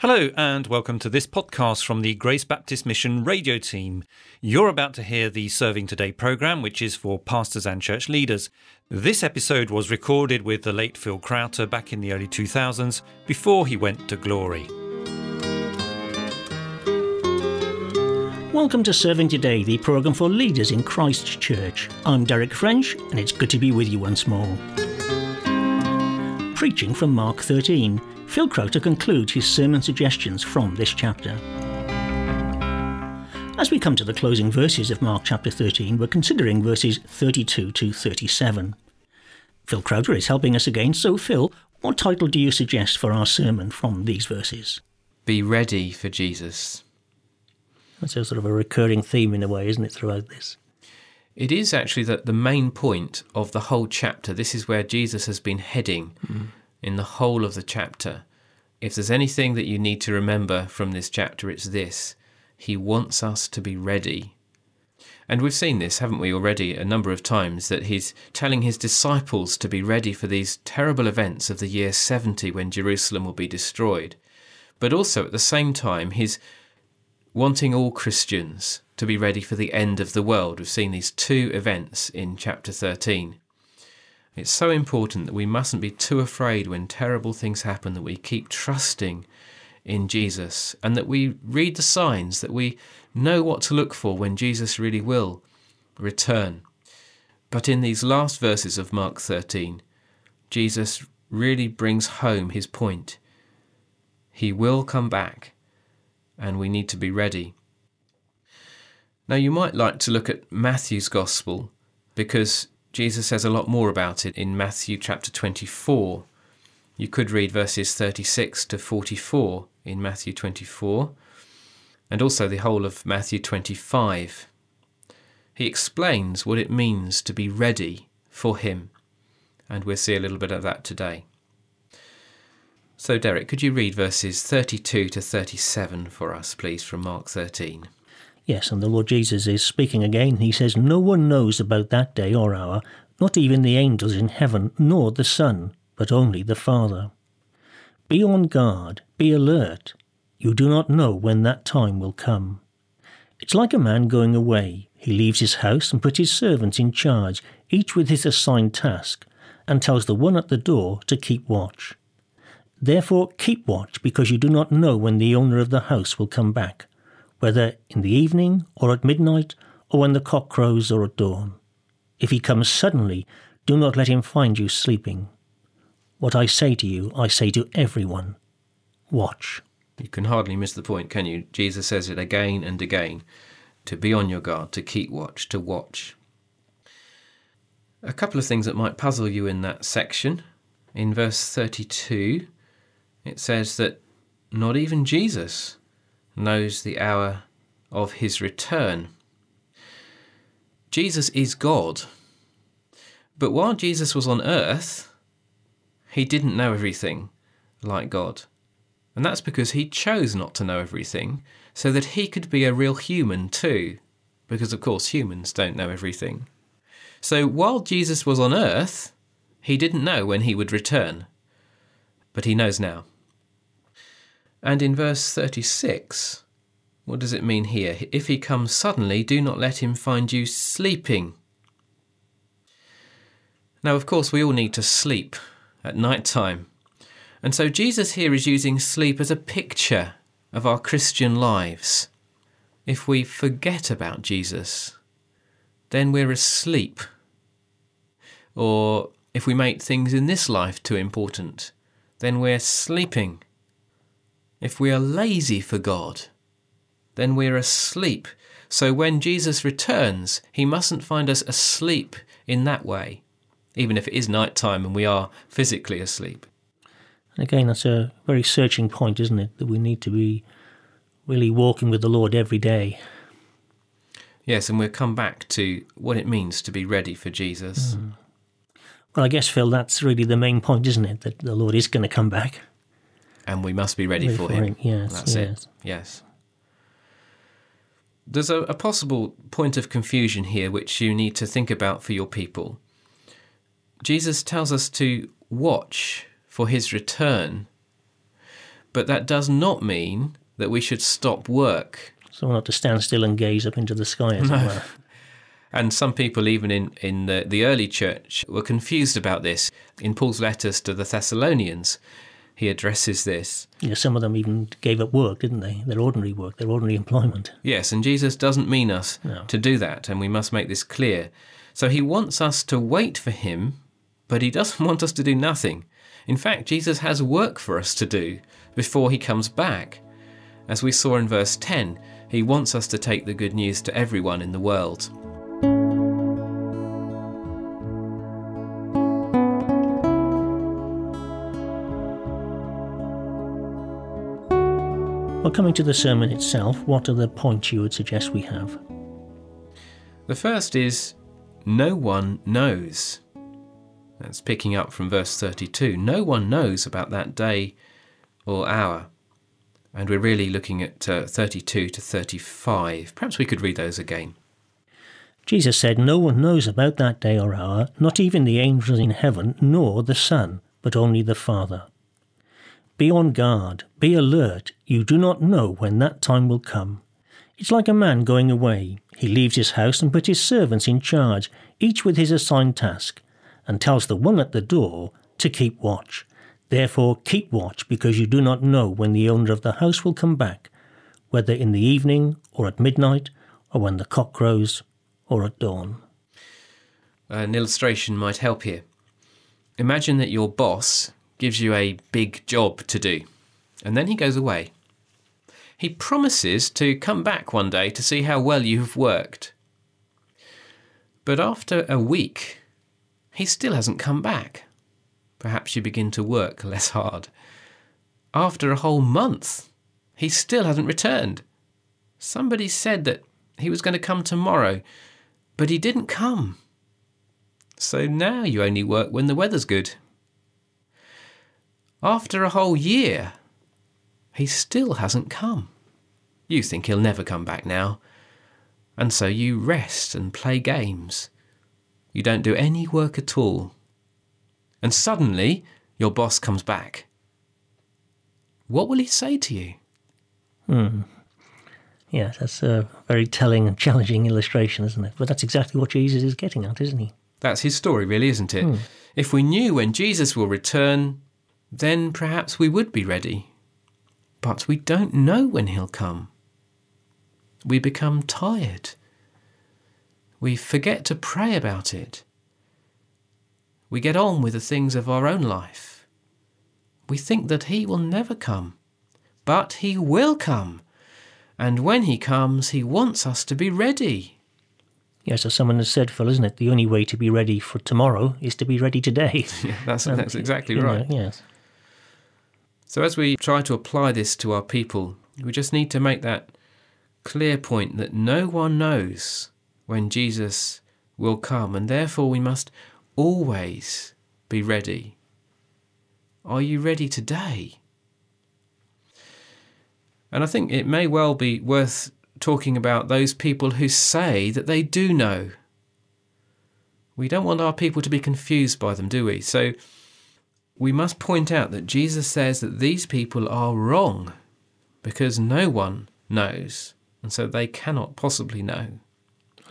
Hello, and welcome to this podcast from the Grace Baptist Mission radio team. You're about to hear the Serving Today program, which is for pastors and church leaders. This episode was recorded with the late Phil Crowter back in the early 2000s before he went to glory. Welcome to Serving Today, the programme for leaders in Christ Church. I'm Derek French, and it's good to be with you once more. Preaching from Mark 13. Phil Crowter concludes his sermon suggestions from this chapter. As we come to the closing verses of Mark chapter 13, we're considering verses 32 to 37. Phil Crowter is helping us again, so Phil, what title do you suggest for our sermon from these verses? Be ready for Jesus. That's a sort of a recurring theme in a way, isn't it, throughout this? It is actually that the main point of the whole chapter. This is where Jesus has been heading mm. in the whole of the chapter. If there's anything that you need to remember from this chapter, it's this He wants us to be ready. And we've seen this, haven't we, already a number of times, that He's telling His disciples to be ready for these terrible events of the year 70 when Jerusalem will be destroyed. But also at the same time, He's wanting all Christians to be ready for the end of the world. We've seen these two events in chapter 13. It's so important that we mustn't be too afraid when terrible things happen, that we keep trusting in Jesus and that we read the signs, that we know what to look for when Jesus really will return. But in these last verses of Mark 13, Jesus really brings home his point. He will come back, and we need to be ready. Now, you might like to look at Matthew's Gospel because Jesus says a lot more about it in Matthew chapter 24. You could read verses 36 to 44 in Matthew 24, and also the whole of Matthew 25. He explains what it means to be ready for Him, and we'll see a little bit of that today. So, Derek, could you read verses 32 to 37 for us, please, from Mark 13? Yes, and the Lord Jesus is speaking again. He says, No one knows about that day or hour, not even the angels in heaven, nor the Son, but only the Father. Be on guard, be alert. You do not know when that time will come. It's like a man going away. He leaves his house and puts his servants in charge, each with his assigned task, and tells the one at the door to keep watch. Therefore, keep watch, because you do not know when the owner of the house will come back whether in the evening or at midnight or when the cock crows or at dawn. If he comes suddenly, do not let him find you sleeping. What I say to you, I say to everyone watch. You can hardly miss the point, can you? Jesus says it again and again to be on your guard, to keep watch, to watch. A couple of things that might puzzle you in that section. In verse 32, it says that not even Jesus knows the hour of his return. Jesus is God. But while Jesus was on earth, he didn't know everything like God. And that's because he chose not to know everything so that he could be a real human too. Because, of course, humans don't know everything. So while Jesus was on earth, he didn't know when he would return. But he knows now. And in verse 36, what does it mean here? If he comes suddenly, do not let him find you sleeping. Now, of course, we all need to sleep at night time. And so Jesus here is using sleep as a picture of our Christian lives. If we forget about Jesus, then we're asleep. Or if we make things in this life too important, then we're sleeping if we are lazy for God, then we're asleep. So when Jesus returns, he mustn't find us asleep in that way, even if it is night time and we are physically asleep. And again, that's a very searching point, isn't it? That we need to be really walking with the Lord every day. Yes, and we'll come back to what it means to be ready for Jesus. Mm. Well, I guess, Phil, that's really the main point, isn't it? That the Lord is going to come back and we must be ready, ready for, for, him. Yes, that's yes. it. Yes. There's a, a possible point of confusion here which you need to think about for your people. Jesus tells us to watch for his return, But that does not mean that we should stop work. So we're not to stand still and gaze up into the sky, as it were. And some people, even in, in the, the early church, were confused about this. In Paul's letters to the Thessalonians, he addresses this. Yeah, some of them even gave up work, didn't they? Their ordinary work, their ordinary employment. Yes, and Jesus doesn't mean us No. to do that, and we must make this clear. So he wants us to wait for him, but he doesn't want us to do nothing. In fact, Jesus has work for us to do before he comes back. As we saw in verse 10, he wants us to take the good news to everyone in the world. Well, coming to the sermon itself, what are the points you would suggest we have? The first is, no one knows. That's picking up from verse 32. No one knows about that day or hour. And we're really looking at uh, 32 to 35. Perhaps we could read those again. Jesus said, No one knows about that day or hour, not even the angels in heaven, nor the Son, but only the Father. Be on guard, be alert, you do not know when that time will come. It's like a man going away. He leaves his house and puts his servants in charge, each with his assigned task, and tells the one at the door to keep watch. Therefore keep watch, because you do not know when the owner of the house will come back, whether in the evening, or at midnight, or when the cock crows, or at dawn. An illustration might help here. Imagine that your boss gives you a big job to do, and then he goes away. He promises to come back one day to see how well you have worked. But after a week, he still hasn't come back. Perhaps you begin to work less hard. After a whole month, he still hasn't returned. Somebody said that he was going to come tomorrow, but he didn't come. So now you only work when the weather's good. After a whole year, he still hasn't come. You think he'll never come back now, and so you rest and play games. You don't do any work at all. And suddenly, your boss comes back. What will he say to you? Hmm. Yes, that's a very telling and challenging illustration, isn't it? But that's exactly what Jesus is getting at, isn't he? That's his story, really, isn't it? If we knew when Jesus will return, then perhaps we would be ready. But we don't know when he'll come. We become tired. We forget to pray about it. We get on with the things of our own life. We think that he will never come. But he will come. And when he comes, he wants us to be ready. Yes, as someone has said, Phil, isn't it? The only way to be ready for tomorrow is to be ready today. Yeah, that's, And, that's um, exactly you know, right. yes. So, as we try to apply this to our people, we just need to make that clear point that no one knows when Jesus will come, and therefore we must always be ready. Are you ready today? And I think it may well be worth talking about those people who say that they do know. We don't want our people to be confused by them, do we? So, we must point out that Jesus says that these people are wrong because no one knows, and so they cannot possibly know.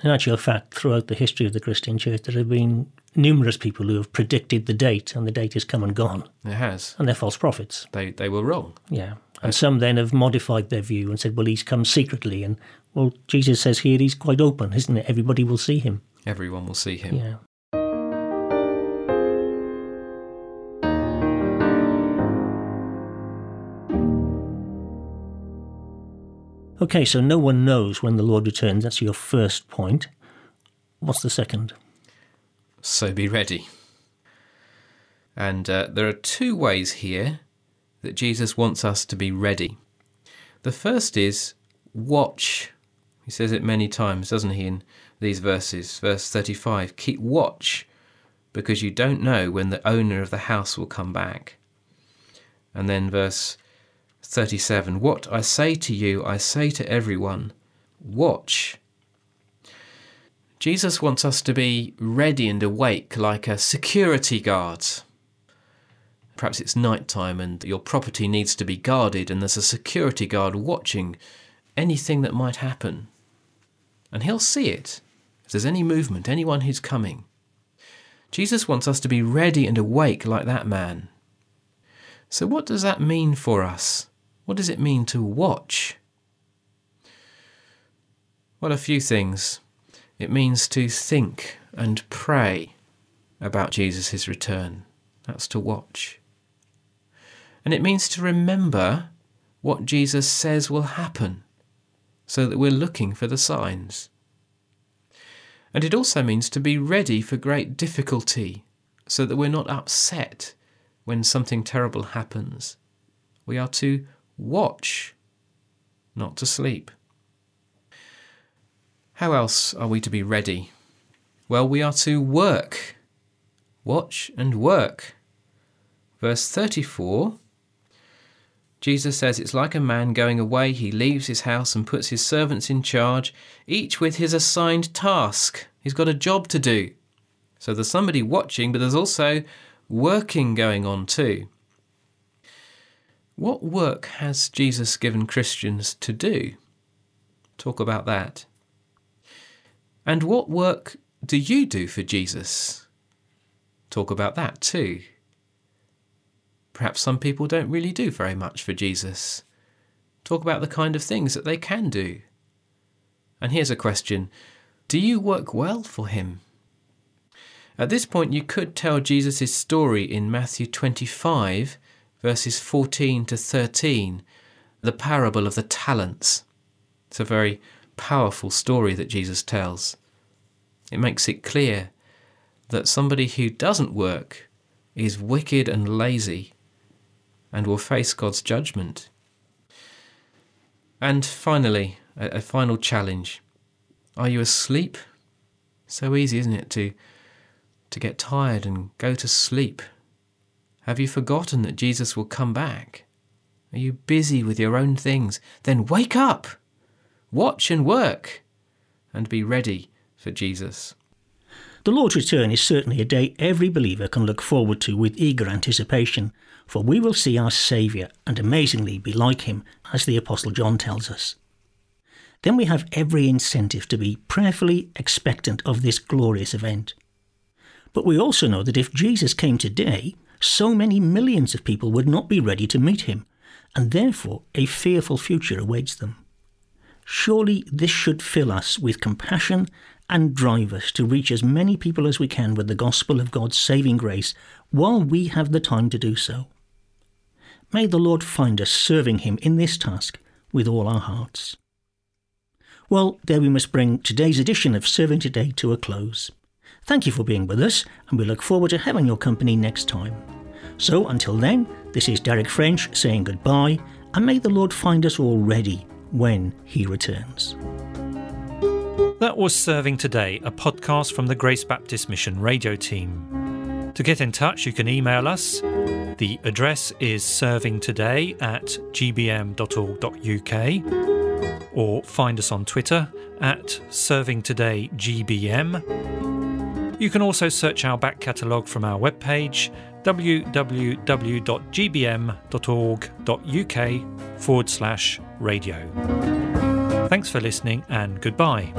In actual fact, throughout the history of the Christian church, there have been numerous people who have predicted the date, and the date has come and gone, It has. and they're false prophets. They, they were wrong. Yeah. And some then have modified their view and said, well, he's come secretly. And, well, Jesus says here he's quite open, isn't it? Everybody will see him. Everyone will see him. Yeah. Okay, so no one knows when the Lord returns. That's your first point. What's the second? So be ready. And uh, there are two ways here that Jesus wants us to be ready. The first is watch. He says it many times, doesn't he, in these verses? Verse 35 Keep watch, because you don't know when the owner of the house will come back. And then verse 37 What I say to you, I say to everyone, watch. Jesus wants us to be ready and awake like a security guard. Perhaps it's night time and your property needs to be guarded, and there's a security guard watching anything that might happen. And he'll see it if there's any movement, anyone who's coming. Jesus wants us to be ready and awake like that man. So, what does that mean for us? What does it mean to watch? Well, a few things. It means to think and pray about Jesus' return. That's to watch. And it means to remember what Jesus says will happen so that we're looking for the signs. And it also means to be ready for great difficulty so that we're not upset when something terrible happens. We are to watch, not to sleep. How else are we to be ready? Well, we are to work. Watch and work. Verse 34 Jesus says it's like a man going away. He leaves his house and puts his servants in charge, each with his assigned task. He's got a job to do. So there's somebody watching, but there's also working going on too. What work has Jesus given Christians to do? Talk about that. And what work do you do for Jesus? Talk about that too. Perhaps some people don't really do very much for Jesus. Talk about the kind of things that they can do. And here's a question Do you work well for him? At this point, you could tell Jesus' story in Matthew 25, verses 14 to 13, the parable of the talents. It's a very powerful story that Jesus tells. It makes it clear that somebody who doesn't work is wicked and lazy and will face God's judgment. And finally, a, a final challenge. Are you asleep? So easy, isn't it, to, to get tired and go to sleep? Have you forgotten that Jesus will come back? Are you busy with your own things? Then wake up! Watch and work, and be ready for Jesus. The Lord's return is certainly a day every believer can look forward to with eager anticipation, for we will see our Saviour and amazingly be like him, as the Apostle John tells us. Then we have every incentive to be prayerfully expectant of this glorious event. But we also know that if Jesus came today, so many millions of people would not be ready to meet him, and therefore a fearful future awaits them. Surely this should fill us with compassion and drive us to reach as many people as we can with the gospel of God's saving grace while we have the time to do so. May the Lord find us serving Him in this task with all our hearts. Well, there we must bring today's edition of Serving Today to a close. Thank you for being with us, and we look forward to having your company next time. So until then, this is Derek French saying goodbye, and may the Lord find us all ready when he returns. That was Serving Today, a podcast from the Grace Baptist Mission radio team. To get in touch, you can email us. The address is servingtoday at gbm.org.uk or find us on Twitter at servingtodaygBM. You can also search our back catalogue from our webpage www.gbm.org.uk forward slash radio. Thanks for listening and goodbye.